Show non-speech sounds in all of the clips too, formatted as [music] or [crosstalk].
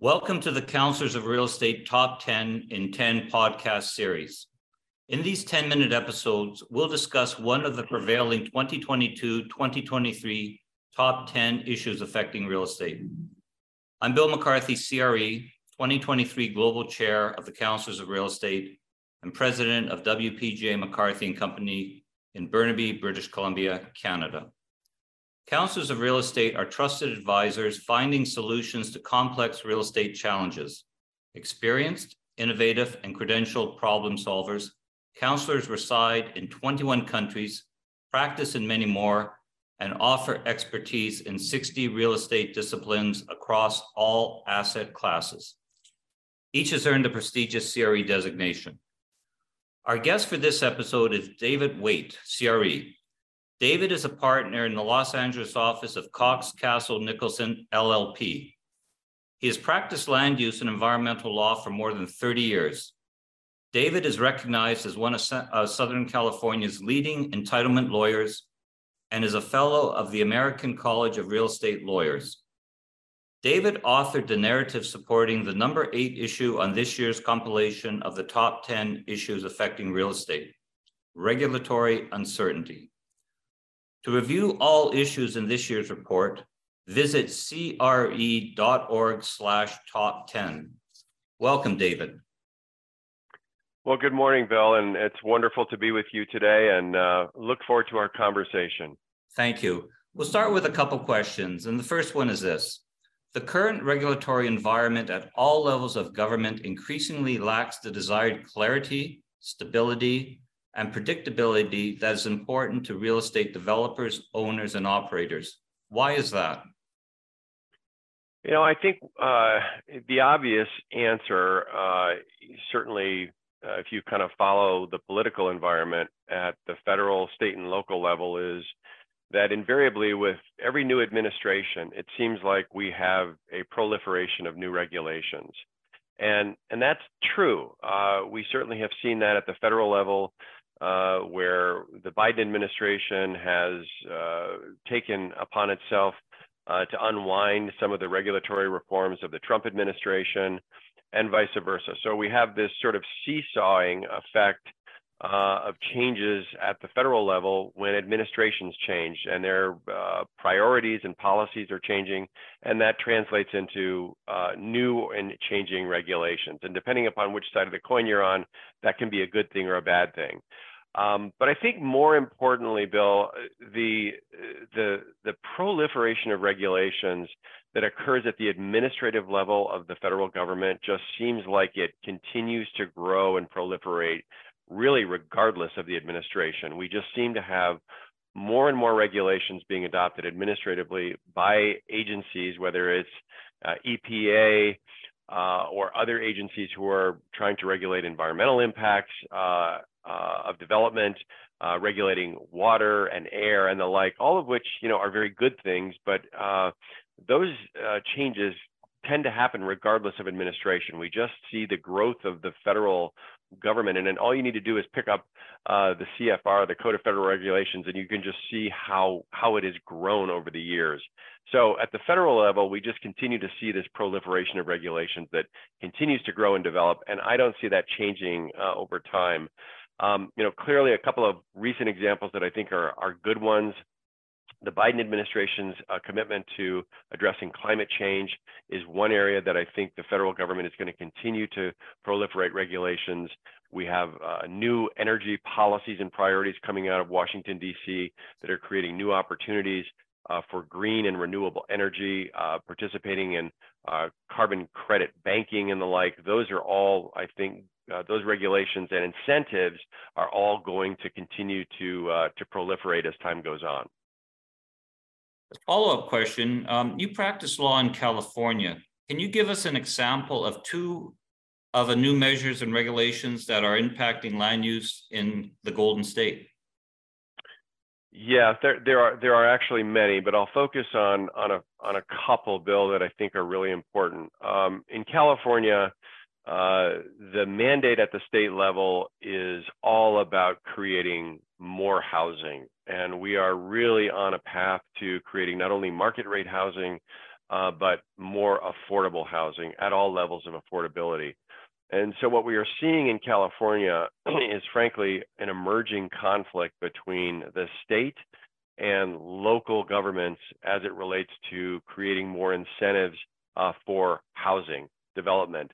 Welcome to the Counselors of Real Estate Top 10 in 10 podcast series. In these 10 minute episodes, we'll discuss one of the prevailing 2022 2023 top 10 issues affecting real estate. I'm Bill McCarthy, CRE, 2023 Global Chair of the Counselors of Real Estate and President of WPJ McCarthy and Company in Burnaby, British Columbia, Canada. Counselors of real estate are trusted advisors finding solutions to complex real estate challenges. Experienced, innovative, and credentialed problem solvers, counselors reside in 21 countries, practice in many more, and offer expertise in 60 real estate disciplines across all asset classes. Each has earned the prestigious CRE designation. Our guest for this episode is David Waite, CRE, David is a partner in the Los Angeles office of Cox Castle Nicholson LLP. He has practiced land use and environmental law for more than 30 years. David is recognized as one of uh, Southern California's leading entitlement lawyers and is a fellow of the American College of Real Estate Lawyers. David authored the narrative supporting the number eight issue on this year's compilation of the top 10 issues affecting real estate regulatory uncertainty. To review all issues in this year's report, visit cre.org slash top 10. Welcome, David. Well, good morning, Bill, and it's wonderful to be with you today and uh, look forward to our conversation. Thank you. We'll start with a couple questions, and the first one is this. The current regulatory environment at all levels of government increasingly lacks the desired clarity, stability, and predictability that is important to real estate developers, owners, and operators. Why is that? You know, I think uh, the obvious answer, uh, certainly, uh, if you kind of follow the political environment at the federal, state, and local level, is that invariably with every new administration, it seems like we have a proliferation of new regulations. And, and that's true. Uh, we certainly have seen that at the federal level uh, where the Biden administration has uh, taken upon itself uh, to unwind some of the regulatory reforms of the Trump administration and vice versa. So we have this sort of seesawing effect uh, of changes at the federal level when administrations change and their uh, priorities and policies are changing, and that translates into uh, new and changing regulations. And depending upon which side of the coin you're on, that can be a good thing or a bad thing. Um, but I think more importantly, Bill, the the the proliferation of regulations that occurs at the administrative level of the federal government just seems like it continues to grow and proliferate, really regardless of the administration. We just seem to have more and more regulations being adopted administratively by agencies, whether it's uh, EPA, uh, or other agencies who are trying to regulate environmental impacts uh, uh, of development, uh, regulating water and air and the like, all of which you know are very good things, but uh, those uh, changes tend to happen regardless of administration. We just see the growth of the federal government, and then all you need to do is pick up uh, the CFR, the Code of Federal Regulations, and you can just see how how it has grown over the years. So at the federal level, we just continue to see this proliferation of regulations that continues to grow and develop, and I don't see that changing uh, over time. Um, you know, clearly a couple of recent examples that I think are, are good ones. The Biden administration's uh, commitment to addressing climate change is one area that I think the federal government is going to continue to proliferate regulations. We have uh, new energy policies and priorities coming out of Washington, D.C., that are creating new opportunities uh, for green and renewable energy, uh, participating in uh, carbon credit banking and the like. Those are all, I think, uh, those regulations and incentives are all going to continue to uh, to proliferate as time goes on. Follow-up question: um, You practice law in California. Can you give us an example of two of the new measures and regulations that are impacting land use in the Golden State? Yeah, there there are there are actually many, but I'll focus on on a on a couple, Bill, that I think are really important. Um, in California, uh, the mandate at the state level is all about creating more housing. And we are really on a path to creating not only market rate housing, uh, but more affordable housing at all levels of affordability. And so what we are seeing in California [clears throat] is frankly an emerging conflict between the state and local governments as it relates to creating more incentives uh, for housing development.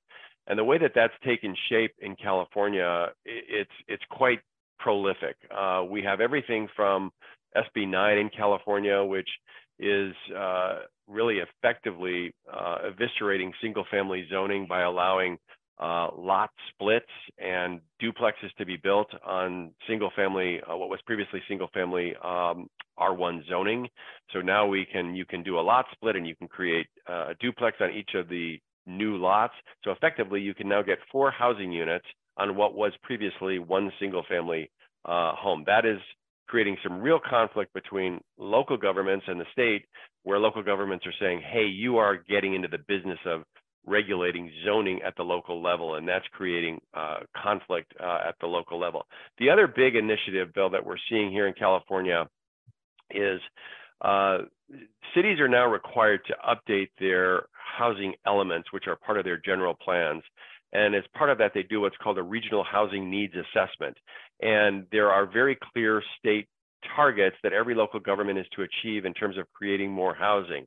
And the way that that's taken shape in California, it's it's quite prolific. Uh, we have everything from SB 9 in California, which is uh, really effectively uh, eviscerating single family zoning by allowing uh, lot splits and duplexes to be built on single family, uh, what was previously single family um, R1 zoning. So now we can, you can do a lot split and you can create uh, a duplex on each of the new lots. So effectively you can now get four housing units on what was previously one single family uh, home. That is creating some real conflict between local governments and the state, where local governments are saying, hey, you are getting into the business of regulating zoning at the local level, and that's creating uh, conflict uh, at the local level. The other big initiative, Bill, that we're seeing here in California is uh, cities are now required to update their housing elements, which are part of their general plans. And as part of that, they do what's called a regional housing needs assessment. And there are very clear state targets that every local government is to achieve in terms of creating more housing.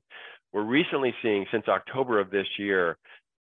We're recently seeing, since October of this year,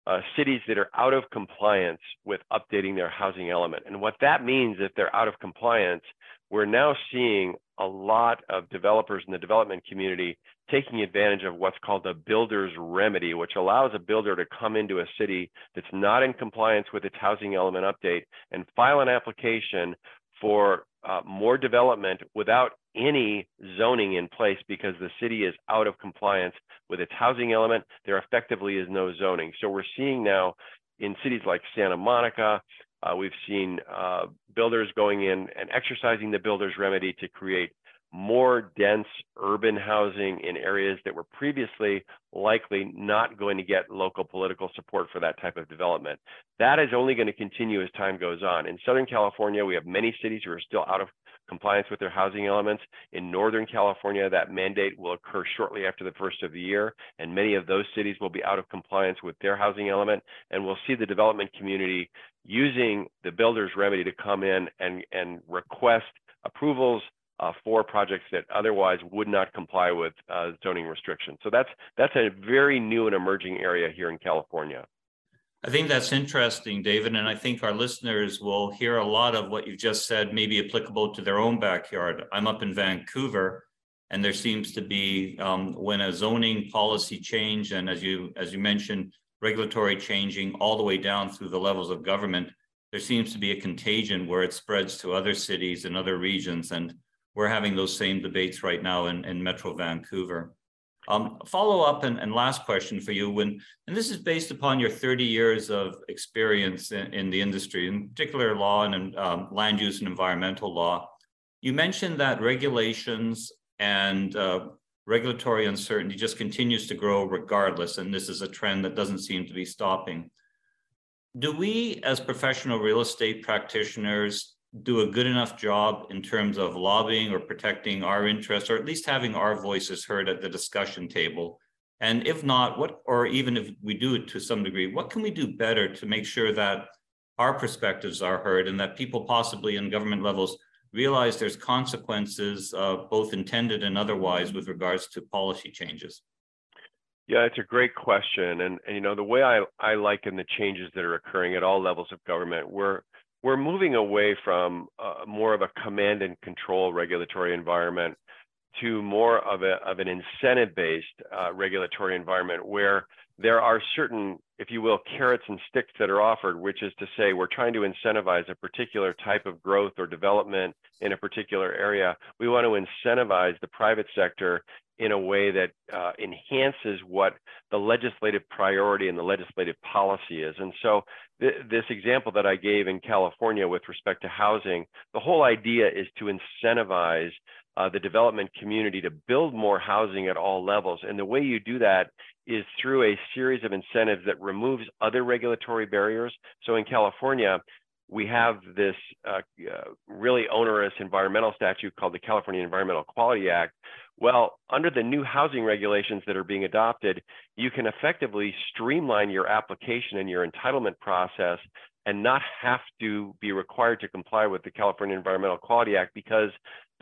uh, cities that are out of compliance with updating their housing element. And what that means, if they're out of compliance, we're now seeing a lot of developers in the development community taking advantage of what's called a builder's remedy, which allows a builder to come into a city that's not in compliance with its housing element update and file an application for uh, more development without any zoning in place because the city is out of compliance with its housing element. There effectively is no zoning. So we're seeing now in cities like Santa Monica, uh, we've seen uh, builders going in and exercising the builder's remedy to create more dense urban housing in areas that were previously likely not going to get local political support for that type of development. That is only going to continue as time goes on. In Southern California, we have many cities who are still out of compliance with their housing elements. In Northern California, that mandate will occur shortly after the first of the year, and many of those cities will be out of compliance with their housing element, and we'll see the development community using the builder's remedy to come in and, and request approvals uh, for projects that otherwise would not comply with uh, zoning restrictions. So that's that's a very new and emerging area here in California. I think that's interesting, David, and I think our listeners will hear a lot of what you've just said, maybe applicable to their own backyard. I'm up in Vancouver, and there seems to be um, when a zoning policy change, and as you as you mentioned, regulatory changing all the way down through the levels of government, there seems to be a contagion where it spreads to other cities and other regions. And we're having those same debates right now in, in Metro Vancouver. Um, follow up and, and, last question for you when and this is based upon your 30 years of experience in, in the industry in particular law and um, land use and environmental law you mentioned that regulations and uh, regulatory uncertainty just continues to grow regardless, and this is a trend that doesn't seem to be stopping. Do we, as professional real estate practitioners, do a good enough job in terms of lobbying or protecting our interests, or at least having our voices heard at the discussion table? And if not, what, or even if we do it to some degree, what can we do better to make sure that our perspectives are heard and that people possibly in government levels realize there's consequences, uh, both intended and otherwise, with regards to policy changes? Yeah, it's a great question. And, and you know, the way I, I liken the changes that are occurring at all levels of government, we're, we're moving away from uh, more of a command and control regulatory environment to more of, a, of an incentive-based uh, regulatory environment where there are certain, if you will, carrots and sticks that are offered, which is to say we're trying to incentivize a particular type of growth or development in a particular area. We want to incentivize the private sector in a way that uh, enhances what the legislative priority and the legislative policy is. And so th this example that I gave in California with respect to housing, the whole idea is to incentivize uh, the development community to build more housing at all levels. And the way you do that is through a series of incentives that removes other regulatory barriers. So in California, we have this uh, uh, really onerous environmental statute called the California Environmental Quality Act. Well, under the new housing regulations that are being adopted, you can effectively streamline your application and your entitlement process and not have to be required to comply with the California Environmental Quality Act because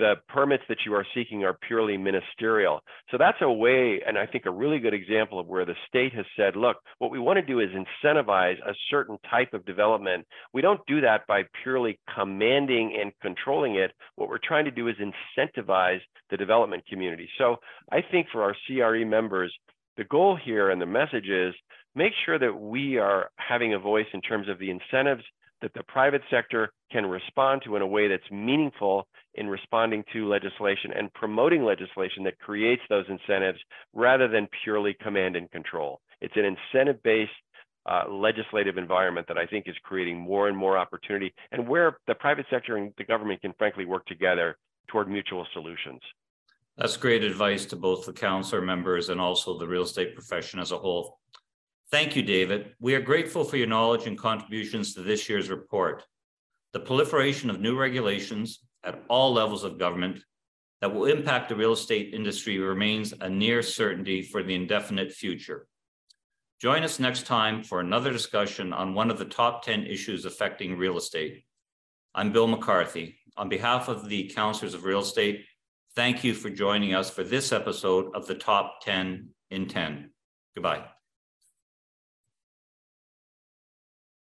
the permits that you are seeking are purely ministerial. So that's a way, and I think a really good example of where the state has said, look, what we want to do is incentivize a certain type of development. We don't do that by purely commanding and controlling it. What we're trying to do is incentivize the development community. So I think for our CRE members, the goal here and the message is make sure that we are having a voice in terms of the incentives that the private sector can respond to in a way that's meaningful in responding to legislation and promoting legislation that creates those incentives rather than purely command and control. It's an incentive based uh, legislative environment that I think is creating more and more opportunity and where the private sector and the government can frankly work together toward mutual solutions. That's great advice to both the council members and also the real estate profession as a whole. Thank you, David. We are grateful for your knowledge and contributions to this year's report. The proliferation of new regulations at all levels of government that will impact the real estate industry remains a near certainty for the indefinite future. Join us next time for another discussion on one of the top 10 issues affecting real estate. I'm Bill McCarthy. On behalf of the Counselors of Real Estate, thank you for joining us for this episode of the Top 10 in 10. Goodbye.